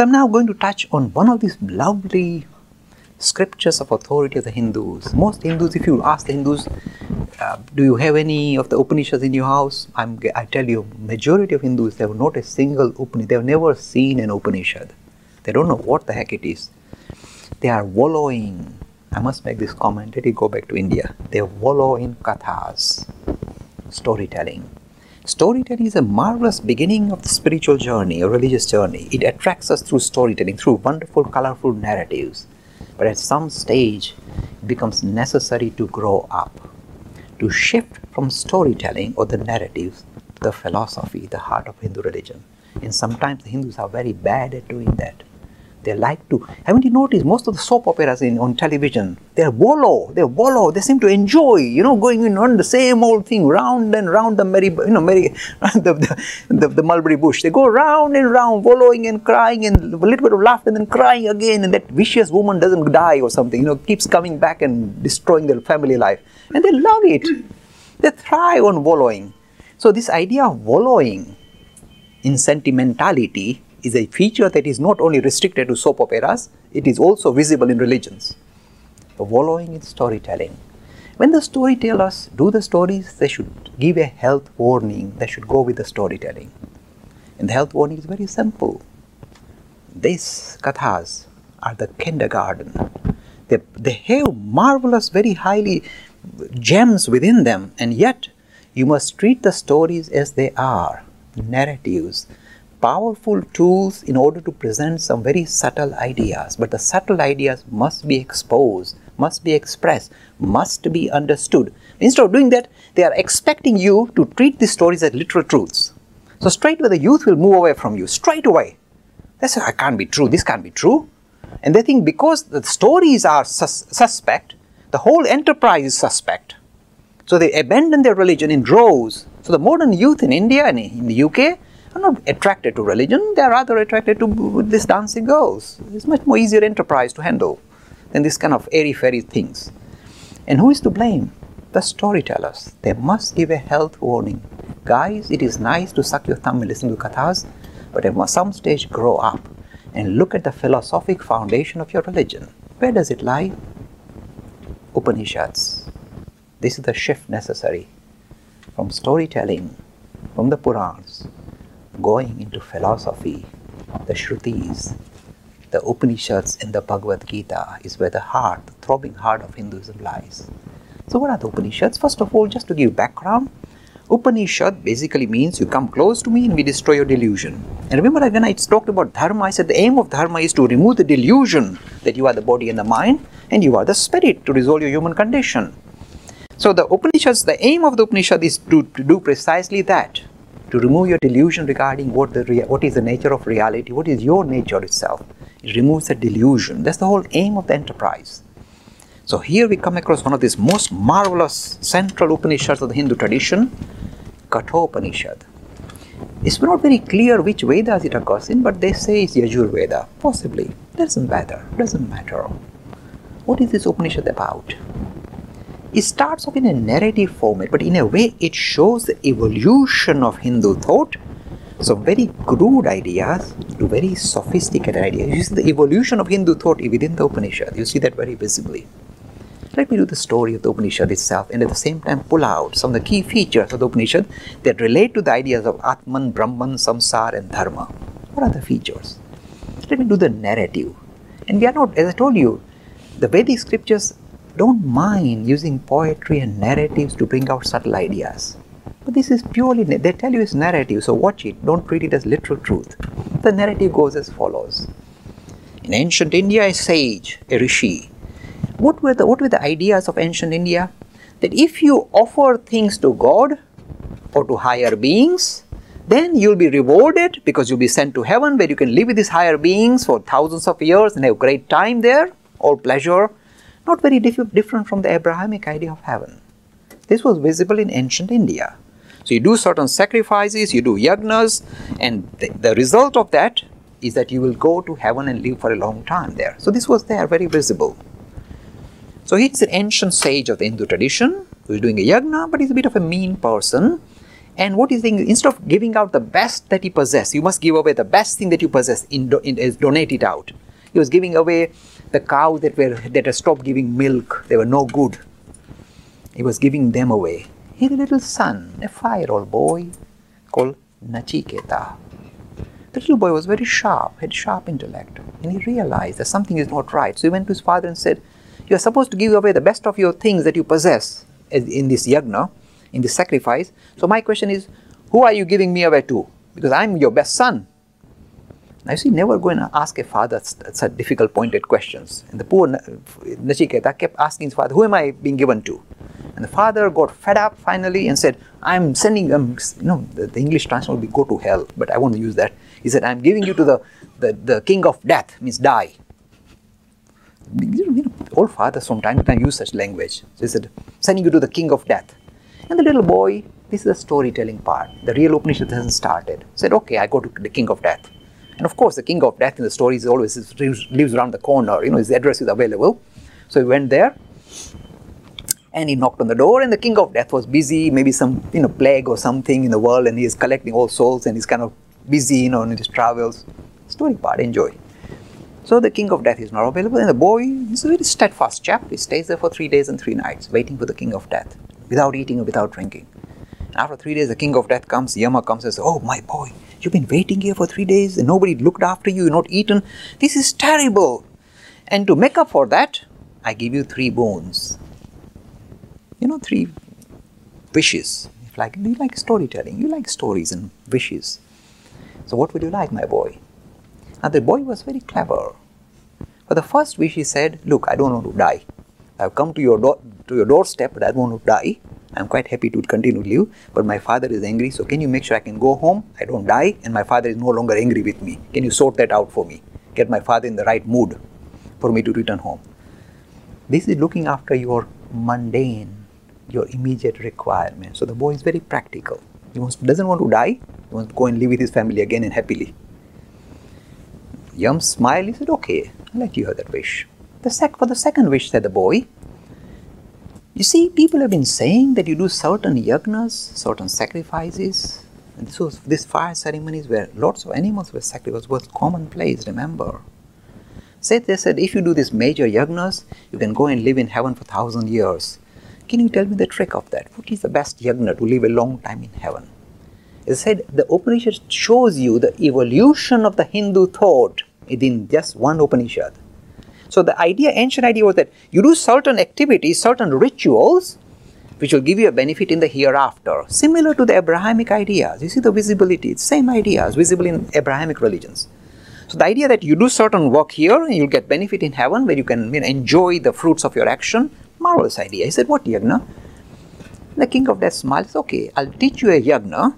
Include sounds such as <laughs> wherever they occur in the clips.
So I'm now going to touch on one of these lovely scriptures of authority of the Hindus. Most Hindus, if you ask the Hindus, uh, do you have any of the Upanishads in your house? I'm, I tell you, majority of Hindus they have not a single Upanishad. They've never seen an Upanishad. They don't know what the heck it is. They are wallowing. I must make this comment. Let me go back to India. They wallow in kathas, storytelling. Storytelling is a marvelous beginning of the spiritual journey, a religious journey. It attracts us through storytelling, through wonderful, colorful narratives. But at some stage, it becomes necessary to grow up, to shift from storytelling or the narratives to the philosophy, the heart of Hindu religion. And sometimes the Hindus are very bad at doing that. They like to. Haven't you noticed most of the soap operas in on television? They're wallow. They wallow. They seem to enjoy, you know, going in on the same old thing, round and round the merry, you know, merry, <laughs> the, the, the, the mulberry bush. They go round and round, wallowing and crying, and a little bit of laughter, and then crying again, and that vicious woman doesn't die or something, you know, keeps coming back and destroying their family life, and they love it. They thrive on wallowing. So this idea of wallowing in sentimentality is a feature that is not only restricted to soap operas, it is also visible in religions. The wallowing in storytelling. When the storytellers do the stories, they should give a health warning, they should go with the storytelling. And the health warning is very simple. These kathas are the kindergarten. They, they have marvelous, very highly gems within them, and yet you must treat the stories as they are narratives powerful tools in order to present some very subtle ideas. But the subtle ideas must be exposed, must be expressed, must be understood. Instead of doing that, they are expecting you to treat these stories as literal truths. So straight away the youth will move away from you, straight away. They say, I can't be true, this can't be true. And they think because the stories are sus suspect, the whole enterprise is suspect. So they abandon their religion in droves. So the modern youth in India and in the UK are not attracted to religion, they are rather attracted to these dancing girls. It's much more easier enterprise to handle than this kind of airy-fairy things. And who is to blame? The storytellers. They must give a health warning. Guys, it is nice to suck your thumb and listen to kathas, but at some stage grow up and look at the philosophic foundation of your religion. Where does it lie? Upanishads. This is the shift necessary from storytelling, from the Purans, going into philosophy, the Shrutis, the Upanishads and the Bhagavad Gita is where the heart, the throbbing heart of Hinduism lies. So, what are the Upanishads? First of all, just to give background, Upanishad basically means you come close to me and we destroy your delusion. And remember when I talked about dharma, I said the aim of dharma is to remove the delusion that you are the body and the mind and you are the spirit to resolve your human condition. So the Upanishads, the aim of the Upanishad is to, to do precisely that to remove your delusion regarding what the what is the nature of reality, what is your nature itself. It removes the delusion. That's the whole aim of the enterprise. So here we come across one of these most marvelous central Upanishads of the Hindu tradition, Kathopanishad. It's not very clear which Vedas it occurs in, but they say it's Yajur Veda. Possibly. Doesn't matter. Doesn't matter. What is this Upanishad about? It starts off in a narrative format, but in a way it shows the evolution of Hindu thought. So very crude ideas to very sophisticated ideas. You see the evolution of Hindu thought within the Upanishad. You see that very visibly. Let me do the story of the Upanishad itself and at the same time pull out some of the key features of the Upanishad that relate to the ideas of Atman, Brahman, Samsara and Dharma. What are the features? Let me do the narrative. And we are not, as I told you, the Vedic scriptures don't mind using poetry and narratives to bring out subtle ideas. But this is purely, they tell you it's narrative, so watch it, don't treat it as literal truth. The narrative goes as follows. In ancient India, a sage, a rishi, what were the, what were the ideas of ancient India? That if you offer things to God or to higher beings, then you'll be rewarded because you'll be sent to heaven where you can live with these higher beings for thousands of years and have great time there, all pleasure not very diff different from the Abrahamic idea of heaven. This was visible in ancient India. So you do certain sacrifices, you do yagnas, and the, the result of that is that you will go to heaven and live for a long time there. So this was there, very visible. So he's an ancient sage of the Hindu tradition who is doing a yagna, but he's a bit of a mean person. And what he's saying, instead of giving out the best that he possessed, you must give away the best thing that you possess, in, do, in, is donate it out. He was giving away the cows that were that had stopped giving milk; they were no good. He was giving them away. He had a little son, a five-year-old boy, called Nachiketa. The little boy was very sharp, had sharp intellect, and he realized that something is not right. So he went to his father and said, You are supposed to give away the best of your things that you possess in this yagna, in this sacrifice. So my question is, who are you giving me away to? Because I'm your best son. Now you see, never go and ask a father such difficult pointed questions. And the poor Nachiketa kept asking his father, Who am I being given to? And the father got fed up finally and said, I'm sending um, them, you know, the, the English translation will be go to hell, but I won't use that. He said, I'm giving you to the, the, the king of death, means die. You know, all fathers from time to time use such language. So he said, sending you to the king of death. And the little boy, this is the storytelling part. The real Upanishad hasn't started. Said, okay, I go to the king of death. And of course, the king of death in the story is always lives around the corner. You know, his address is available. So he went there, and he knocked on the door, and the king of death was busy, maybe some you know plague or something in the world, and he is collecting all souls, and he's kind of busy, you know, in his travels. Story part, enjoy. So the king of death is not available, and the boy is a very steadfast chap. He stays there for three days and three nights, waiting for the king of death, without eating or without drinking. After three days, the king of death comes, Yama comes and says, Oh, my boy, you've been waiting here for three days and nobody looked after you, you're not eaten. This is terrible. And to make up for that, I give you three boons. You know, three wishes. If like you like storytelling, you like stories and wishes. So what would you like, my boy? Now the boy was very clever. For the first wish he said, Look, I don't want to die. I've come to your door to your doorstep, but I don't want to die. I'm quite happy to continue to live, but my father is angry, so can you make sure I can go home? I don't die, and my father is no longer angry with me. Can you sort that out for me? Get my father in the right mood for me to return home. This is looking after your mundane, your immediate requirements. So the boy is very practical. He wants, doesn't want to die, he wants to go and live with his family again and happily. Yama smiled, he said, Okay, I'll let you have that wish. The sec- for the second wish, said the boy, You see, people have been saying that you do certain yagnas, certain sacrifices. And was this fire ceremonies where lots of animals were sacrificed was commonplace, remember. Said they said if you do these major yagnas, you can go and live in heaven for thousand years. Can you tell me the trick of that? What is the best yagna to live a long time in heaven? It said the Upanishad shows you the evolution of the Hindu thought within just one Upanishad. So the idea, ancient idea was that you do certain activities, certain rituals, which will give you a benefit in the hereafter, similar to the Abrahamic ideas. You see the visibility, same ideas visible in Abrahamic religions. So the idea that you do certain work here and you'll get benefit in heaven where you can you know, enjoy the fruits of your action Marvelous idea. He said, What yagna? The king of death smiles, Okay, I'll teach you a yagna,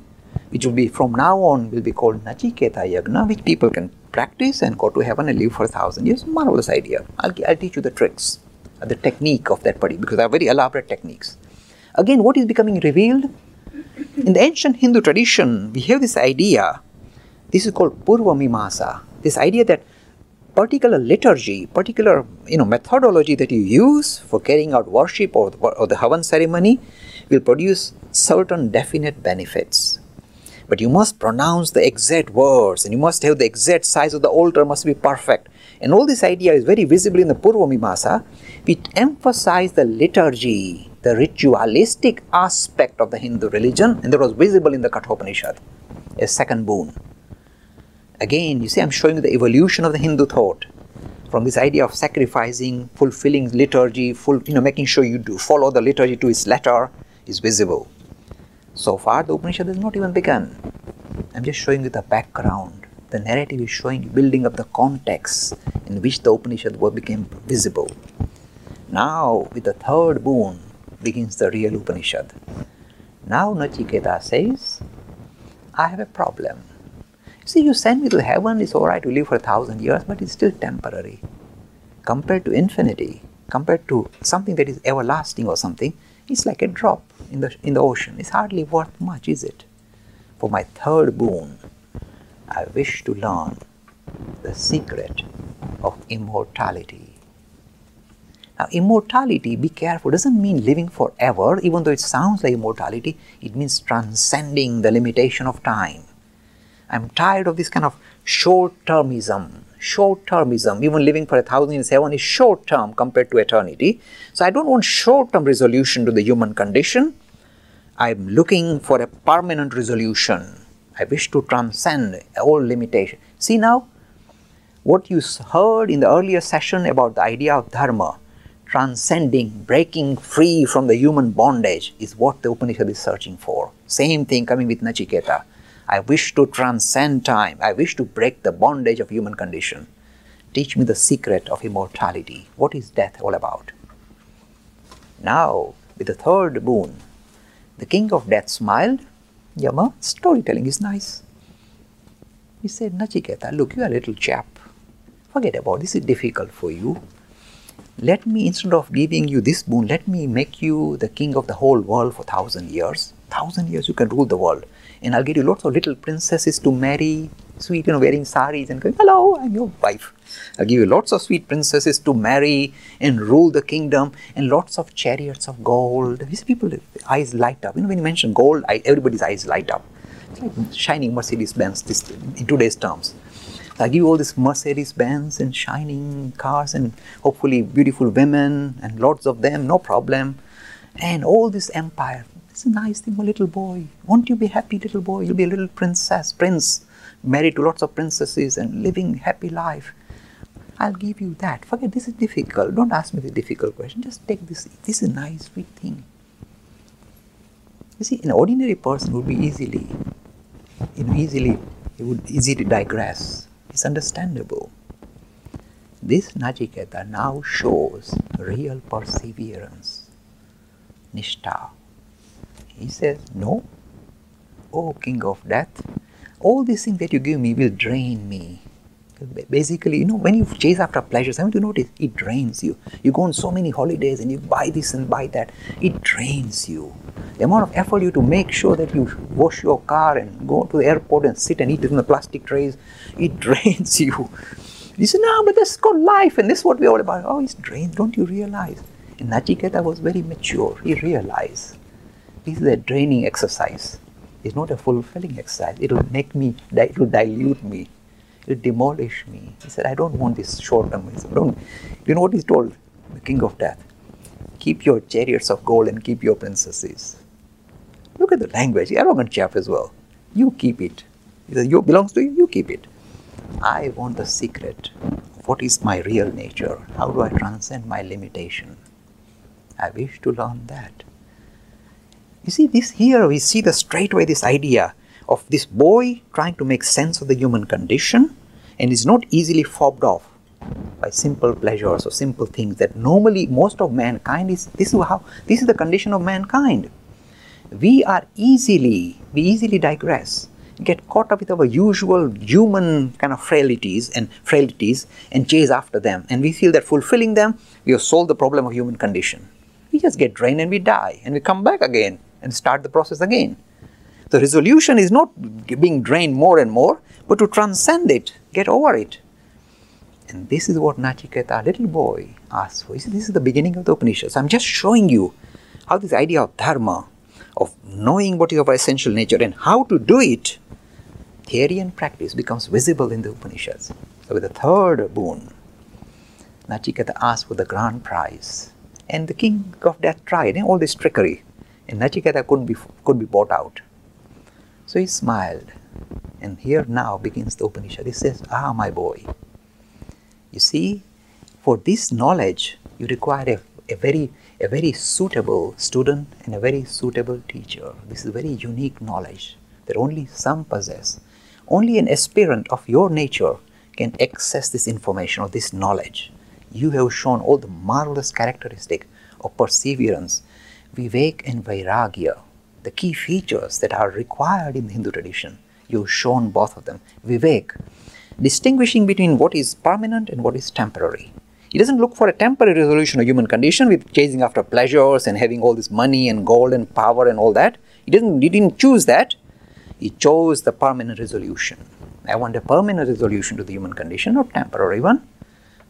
which will be from now on will be called Nachiketa yagna, which people can practice and go to heaven and live for a thousand years. Marvelous idea. I'll, I'll teach you the tricks, uh, the technique of that party, because they are very elaborate techniques. Again, what is becoming revealed? In the ancient Hindu tradition, we have this idea, this is called Purva Mimamsa, this idea that particular liturgy, particular you know methodology that you use for carrying out worship or, or the Havan ceremony will produce certain definite benefits. But you must pronounce the exact words and you must have the exact size of the altar must be perfect. And all this idea is very visible in the Purva Mimamsa. We emphasize the liturgy, the ritualistic aspect of the Hindu religion, and that was visible in the Kathopanishad, a second boon. Again, you see, I'm showing the evolution of the Hindu thought from this idea of sacrificing, fulfilling liturgy, full, you know, making sure you do follow the liturgy to its letter is visible. So far, the Upanishad has not even begun. I'm just showing you the background. The narrative is showing, building up the context in which the Upanishad became visible. Now, with the third boon, begins the real Upanishad. Now, Nachiketa says, I have a problem. See, you send me to heaven, it's alright to live for a thousand years, but it's still temporary. Compared to infinity, compared to something that is everlasting or something, it's like a drop in the, in the ocean. It's hardly worth much, is it? For my third boon, I wish to learn the secret of immortality. Now, immortality, be careful, doesn't mean living forever, even though it sounds like immortality, it means transcending the limitation of time. I'm tired of this kind of short termism. Short termism, even living for a thousand years heaven is short term compared to eternity. So I don't want short term resolution to the human condition. I'm looking for a permanent resolution. I wish to transcend all limitation. See now, what you heard in the earlier session about the idea of dharma, transcending, breaking free from the human bondage, is what the Upanishad is searching for. Same thing coming with Nachiketa. I wish to transcend time. I wish to break the bondage of human condition. Teach me the secret of immortality. What is death all about? Now, with the third boon, the king of death smiled. Yama, storytelling is nice. He said, Nachiketa, look, you are a little chap. Forget about this, is difficult for you. Let me, instead of giving you this boon, let me make you the king of the whole world for thousand years. Thousand years you can rule the world. And I'll give you lots of little princesses to marry, sweet, you know, wearing saris and going, hello, I'm your wife. I'll give you lots of sweet princesses to marry and rule the kingdom and lots of chariots of gold. These people, eyes light up. You know, when you mention gold, I, everybody's eyes light up. It's like shining Mercedes Benz this, in today's terms. I give you all these Mercedes Benz and shining cars and hopefully beautiful women and lots of them, no problem. And all this empire. It's a nice thing, a little boy. Won't you be happy, little boy? You'll be a little princess, prince, married to lots of princesses and living happy life. I'll give you that. Forget this is difficult. Don't ask me the difficult question. Just take this. This is a nice, sweet thing. You see, an ordinary person would be easily, you know, easily, it would easily digress It's understandable. This Nachiketa now shows real perseverance, Nishtha. He says, No, O King of Death, all these things that you give me will drain me. Basically, you know, when you chase after pleasures, haven't you noticed? It drains you. You go on so many holidays and you buy this and buy that. It drains you. The amount of effort you to make sure that you wash your car and go to the airport and sit and eat in the plastic trays, it <laughs> drains you. You say, no, but this is called life and this is what we're all about. Oh, it's drained, don't you realize? And Nachiketa was very mature. He realized this is a draining exercise. It's not a fulfilling exercise. It'll make me, it'll dilute me. It'll demolish me. He said, I don't want this short-termism. Don't, you know what he's told? The king of death. Keep your chariots of gold and keep your princesses. Look at the language, arrogant chap as well. You keep it. He says, you belongs to you, you keep it. I want the secret. What is my real nature? How do I transcend my limitation? I wish to learn that. You see, this here we see the straightway this idea of this boy trying to make sense of the human condition and is not easily fobbed off by simple pleasures or simple things that normally most of mankind is this is how this is the condition of mankind we are easily, we easily digress, get caught up with our usual human kind of frailties and frailties and chase after them. And we feel that fulfilling them, we have solved the problem of human condition. We just get drained and we die and we come back again and start the process again. The resolution is not being drained more and more, but to transcend it, get over it. And this is what Nachiketa, little boy, asks for. See, this is the beginning of the Upanishads. I'm just showing you how this idea of dharma, of knowing what is our essential nature and how to do it, theory and practice becomes visible in the Upanishads. So with the third boon, Nachiketa asked for the grand prize. And the king of death tried all this trickery. And Nachiketa couldn't be, could be bought out. So he smiled. And here now begins the Upanishad. He says, Ah, my boy, you see, for this knowledge, you require a, a very a very suitable student and a very suitable teacher. This is very unique knowledge that only some possess. Only an aspirant of your nature can access this information or this knowledge. You have shown all the marvelous characteristic of perseverance, vivek and vairagya, the key features that are required in the Hindu tradition. You've shown both of them. Vivek, distinguishing between what is permanent and what is temporary. He doesn't look for a temporary resolution of human condition with chasing after pleasures and having all this money and gold and power and all that. He didn't, he didn't choose that. He chose the permanent resolution. I want a permanent resolution to the human condition, not temporary one.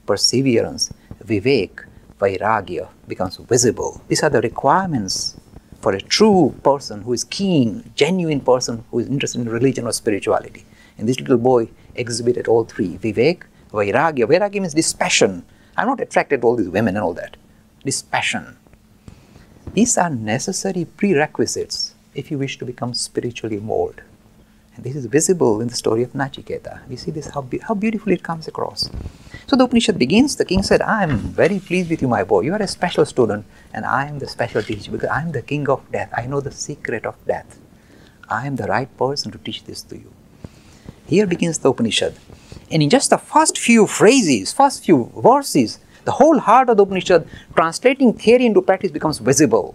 Perseverance, vivek, vairagya becomes visible. These are the requirements for a true person who is keen, genuine person who is interested in religion or spirituality. And this little boy exhibited all three Vivek, Vairagya. Vairagya means this passion. I'm not attracted to all these women and all that. This passion. These are necessary prerequisites if you wish to become spiritually mold. And this is visible in the story of Nachiketa. You see this, how, be- how beautifully it comes across. So the Upanishad begins, the king said, I am very pleased with you, my boy. You are a special student, and I am the special teacher because I am the king of death. I know the secret of death. I am the right person to teach this to you. Here begins the Upanishad. And in just the first few phrases, first few verses, the whole heart of the Upanishad, translating theory into practice, becomes visible.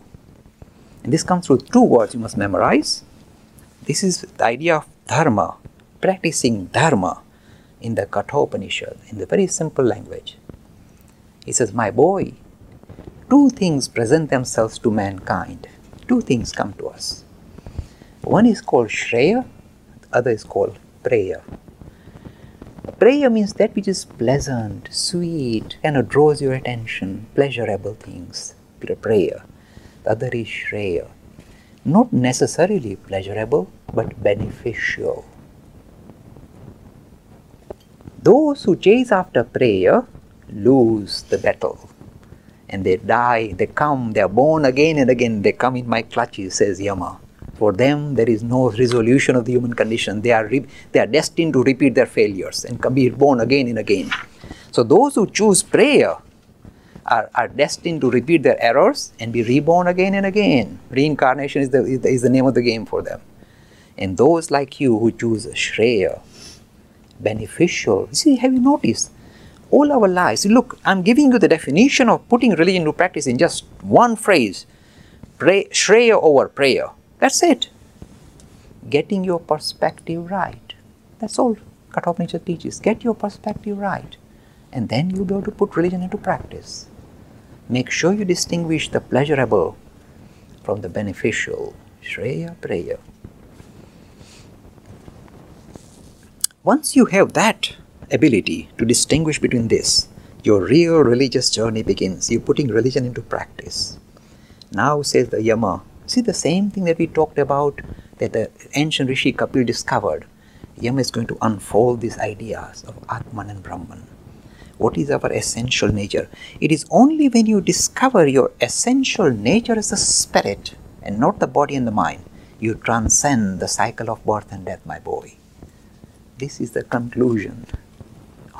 And this comes through two words you must memorize. This is the idea of dharma, practicing dharma in the Kathopanishad, in the very simple language. He says, My boy, two things present themselves to mankind. Two things come to us. One is called Shreya, the other is called Preya. Preya means that which is pleasant, sweet, kind of draws your attention, pleasurable things. Preya. The other is Shreya. Not necessarily pleasurable, but beneficial. Those who chase after Preya lose the battle. And they die, they come, they are born again and again, they come in my clutches, says Yama. For them, there is no resolution of the human condition. They are, re- they are destined to repeat their failures and be born again and again. So, those who choose Preya are, are destined to repeat their errors and be reborn again and again. Reincarnation is the, is the, is the name of the game for them. And those like you who choose Shreya, beneficial. See, have you noticed? All our lives, look, I'm giving you the definition of putting religion into practice in just one phrase pray, Shreya over Preya. That's it. Getting your perspective right. That's all Kathopanishad teaches. Get your perspective right. And then you'll be able to put religion into practice. Make sure you distinguish the pleasurable from the beneficial. Shreya, Preya. Once you have that ability to distinguish between this, your real religious journey begins. You're putting religion into practice. Now, says the Yama, see the same thing that we talked about that the ancient Rishi Kapil discovered. Yama is going to unfold these ideas of Atman and Brahman. What is our essential nature? It is only when you discover your essential nature as a spirit and not the body and the mind, you transcend the cycle of birth and death, my boy. This is the conclusion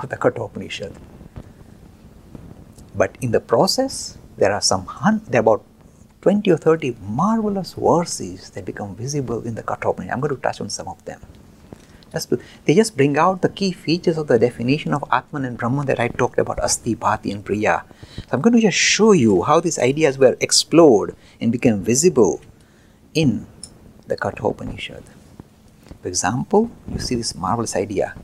of the Kathopanishad. But in the process, there are some there are about 20 or 30 marvelous verses that become visible in the Kathopanishad. I'm going to touch on some of them. Just to- they just bring out the key features of the definition of Atman and Brahman that I talked about, Asti, Bhati, and Priya. So I'm going to just show you how these ideas were explored and became visible in the Kathopanishad. For example, you see this marvelous idea.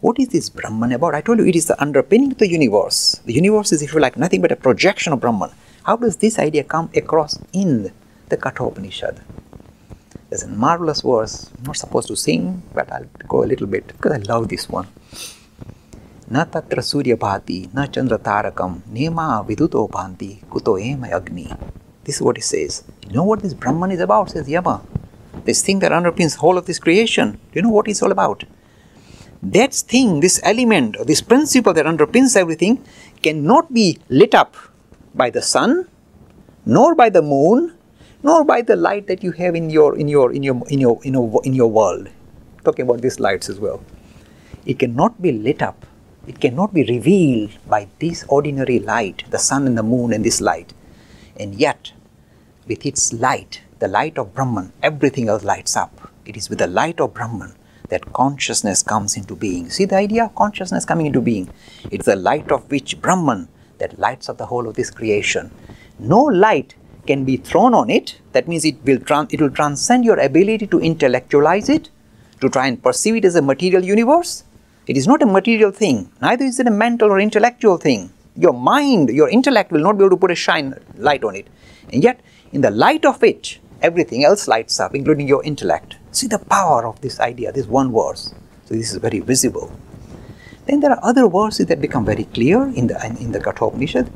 What is this Brahman about? I told you it is the underpinning of the universe. The universe is, if you like, nothing but a projection of Brahman. How does this idea come across in the Kathopanishad? There's a marvelous verse. I'm not supposed to sing, but I'll go a little bit because I love this one. Surya bhati, na chandra tarakam, nema viduto bhanti, kuto ema agni. This is what it says. You know what this Brahman is about, says Yama. This thing that underpins the whole of this creation. Do you know what it's all about? That thing, this element, this principle that underpins everything, cannot be lit up by the sun, nor by the moon, nor by the light that you have in your in your in your in your in your, in your world. Talking about these lights as well. It cannot be lit up. It cannot be revealed by this ordinary light, the sun and the moon and this light. And yet, with its light, the light of Brahman, everything else lights up. It is with the light of Brahman that consciousness comes into being. See the idea of consciousness coming into being? It's the light of which Brahman that lights up the whole of this creation. No light can be thrown on it. That means it will, it will transcend your ability to intellectualize it, to try and perceive it as a material universe. It is not a material thing, neither is it a mental or intellectual thing. Your mind, your intellect will not be able to put a shine light on it. And yet, in the light of it, everything else lights up, including your intellect. See the power of this idea, this one verse. So this is very visible. Then there are other verses that become very clear in the in the Kathopanishad.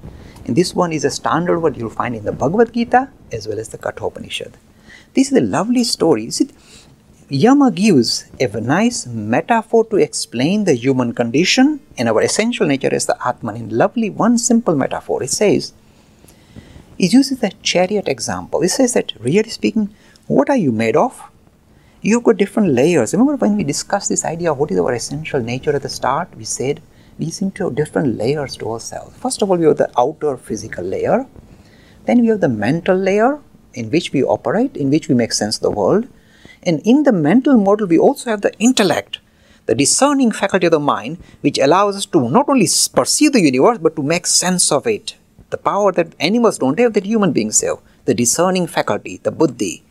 And this one is a standard what you'll find in the Bhagavad Gita as well as the Kathopanishad. This is a lovely story. See, Yama gives a nice metaphor to explain the human condition and our essential nature as the Atman in lovely one simple metaphor. It says, it uses a chariot example. It says that really speaking, what are you made of? You've got different layers. Remember when we discussed this idea of what is our essential nature at the start? We said we seem to have different layers to ourselves. First of all, we have the outer physical layer. Then we have the mental layer in which we operate, in which we make sense of the world. And in the mental model, we also have the intellect, the discerning faculty of the mind, which allows us to not only perceive the universe, but to make sense of it. The power that animals don't have, that human beings have. The discerning faculty, the buddhi,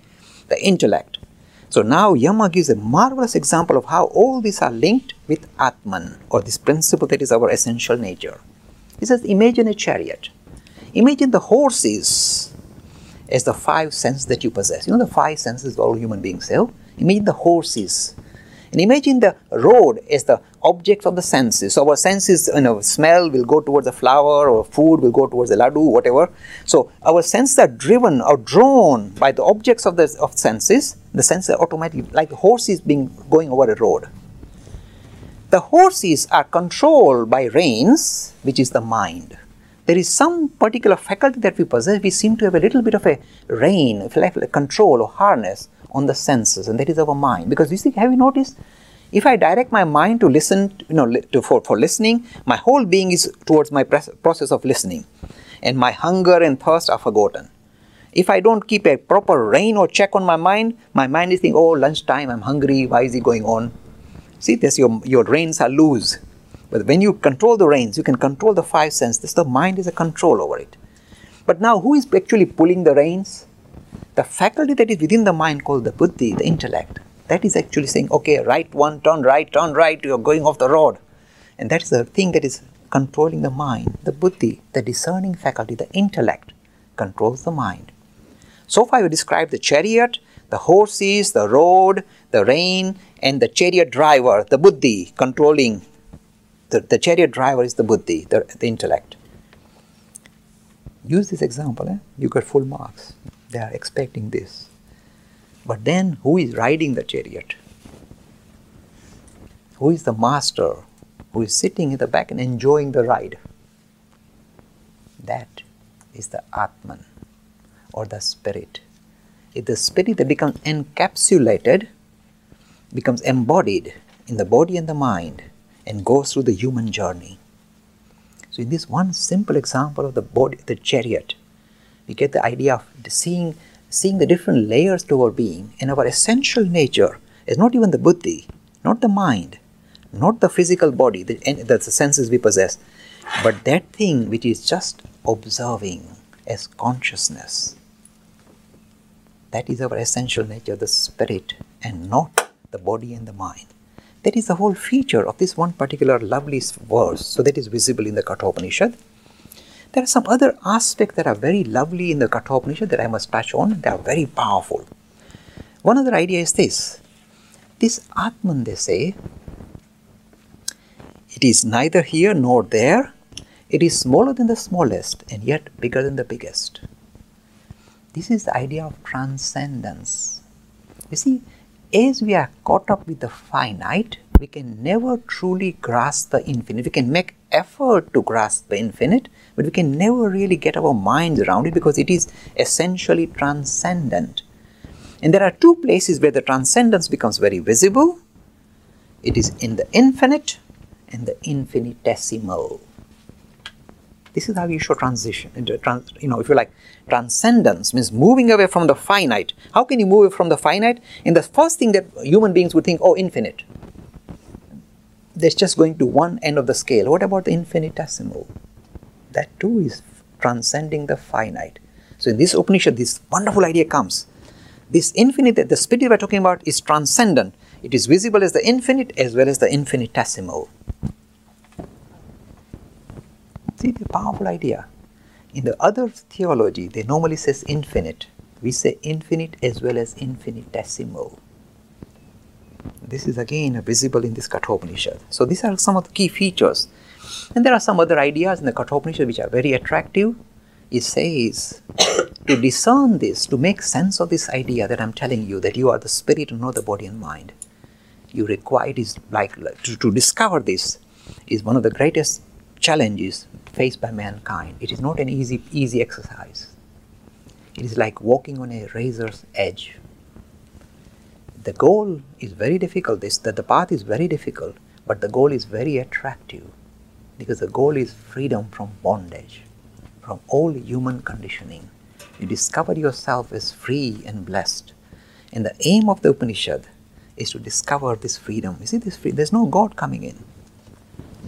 the intellect. So now Yama gives a marvelous example of how all these are linked with Atman, or this principle that is our essential nature. He says, imagine a chariot. Imagine the horses as the five senses that you possess. You know the five senses all human beings have? Imagine the horses. And imagine the road as the object of the senses. So our senses, you know, smell will go towards the flower, or food will go towards the laddu, whatever. So our senses are driven or drawn by the objects of the of senses. The senses are automatically, like horses being going over a road. The horses are controlled by reins, which is the mind there is some particular faculty that we possess, we seem to have a little bit of a rein, like control or harness on the senses, and that is our mind. Because you see, have you noticed? If I direct my mind to listen, you know, to, for, for listening, my whole being is towards my process of listening, and my hunger and thirst are forgotten. If I don't keep a proper rein or check on my mind, my mind is thinking, oh, lunchtime, I'm hungry, why is it going on? See, this your, your reins are loose. But when you control the reins, you can control the five senses. The mind is a control over it. But now, who is actually pulling the reins? The faculty that is within the mind called the buddhi, the intellect, that is actually saying, okay, right one, turn right, turn right, you're going off the road. And that is the thing that is controlling the mind. The buddhi, the discerning faculty, the intellect, controls the mind. So far, we described the chariot, the horses, the road, the rein, and the chariot driver, the buddhi, controlling the, the chariot driver is the buddhi, the, the intellect. Use this example, eh? you get full marks. They are expecting this. But then, who is riding the chariot? Who is the master who is sitting in the back and enjoying the ride? That is the Atman or the spirit. If the spirit that becomes encapsulated, becomes embodied in the body and the mind, and goes through the human journey. So, in this one simple example of the body, the chariot, we get the idea of seeing, seeing the different layers to our being, and our essential nature is not even the buddhi, not the mind, not the physical body, the, the senses we possess, but that thing which is just observing as consciousness. That is our essential nature, the spirit, and not the body and the mind. That is the whole feature of this one particular lovely verse. So that is visible in the Kathopanishad. There are some other aspects that are very lovely in the Kathopanishad that I must touch on. They are very powerful. One other idea is this. This Atman, they say, it is neither here nor there. It is smaller than the smallest and yet bigger than the biggest. This is the idea of transcendence. You see, as we are caught up with the finite, we can never truly grasp the infinite. We can make effort to grasp the infinite, but we can never really get our minds around it because it is essentially transcendent. And there are two places where the transcendence becomes very visible. It is in the infinite and the infinitesimal. This is how you show transition uh, into trans, you know, if you like, transcendence means moving away from the finite. How can you move away from the finite? And the first thing that human beings would think, oh, infinite. That's just going to one end of the scale. What about the infinitesimal? That too is transcending the finite. So in this Upanishad, this wonderful idea comes. This infinite, that the spirit we're talking about is transcendent. It is visible as the infinite as well as the infinitesimal. See the powerful idea. In the other theology, they normally says infinite. We say infinite as well as infinitesimal. This is again visible in this Kathopanishad. So these are some of the key features. And there are some other ideas in the Kathopanishad which are very attractive. It says <coughs> to discern this, to make sense of this idea that I'm telling you that you are the spirit and not the body and mind. You require is like to, to discover this is one of the greatest challenges faced by mankind. It is not an easy easy exercise. It is like walking on a razor's edge. The goal is very difficult. This that the path is very difficult, but the goal is very attractive because the goal is freedom from bondage, from all human conditioning. You discover yourself as free and blessed. And the aim of the Upanishad is to discover this freedom. You see, this free, there's no God coming in.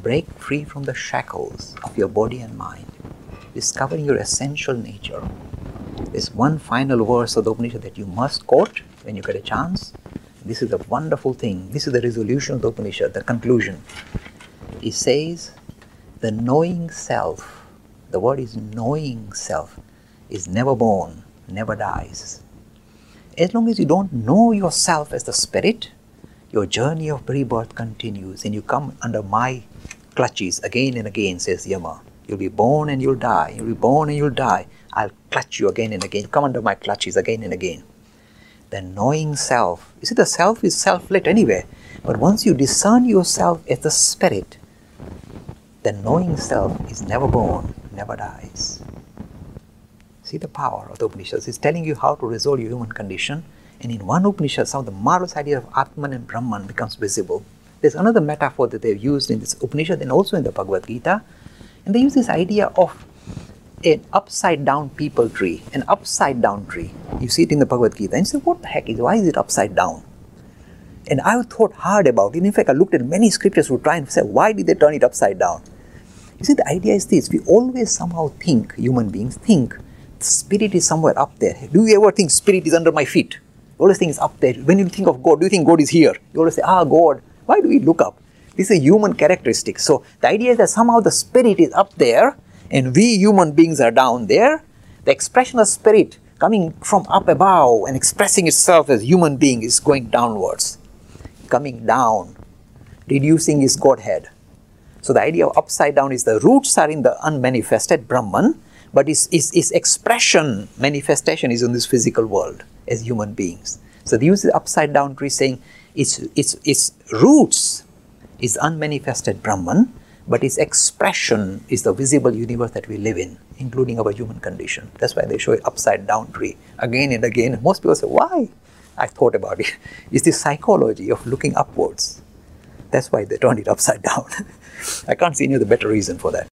Break free from the shackles of your body and mind, discovering your essential nature. There's one final verse of the Upanishad that you must quote when you get a chance. This is a wonderful thing. This is the resolution of the Upanishad, the conclusion. It says, the knowing self, the word is knowing self, is never born, never dies. As long as you don't know yourself as the spirit, your journey of rebirth continues and you come under my clutches again and again, says Yama. You'll be born and you'll die. You'll be born and you'll die. I'll clutch you again and again. Come under my clutches again and again. The knowing self. You see, the self is self lit anyway. But once you discern yourself as the spirit, the knowing self is never born, never dies. See the power of the Upanishads. It's telling you how to resolve your human condition. And in one Upanishad, some of the marvelous idea of Atman and Brahman becomes visible. There's another metaphor that they've used in this Upanishad and also in the Bhagavad Gita. And they use this idea of an upside down peepal tree, an upside down tree. You see it in the Bhagavad Gita. And say, what the heck is, why is it upside down? And I thought hard about it. In fact, I looked at many scriptures to try and say, why did they turn it upside down? You see, the idea is this we always somehow think, human beings think, spirit is somewhere up there. Do you ever think spirit is under my feet? You always think it's up there. When you think of God, do you think God is here? You always say, ah, God. Why do we look up? This is a human characteristic. So the idea is that somehow the spirit is up there and we human beings are down there. The expression of spirit coming from up above and expressing itself as human being is going downwards, coming down, reducing his Godhead. So the idea of upside down is the roots are in the unmanifested Brahman, but its, expression, manifestation is in this physical world as human beings. So they use the upside down tree saying its, its, its roots is unmanifested Brahman, but its expression is the visible universe that we live in, including our human condition. That's why they show it upside down tree again and again. Most people say, why? I thought about it. <laughs> It's the psychology of looking upwards. That's why they turned it upside down. <laughs> I can't see any other better reason for that.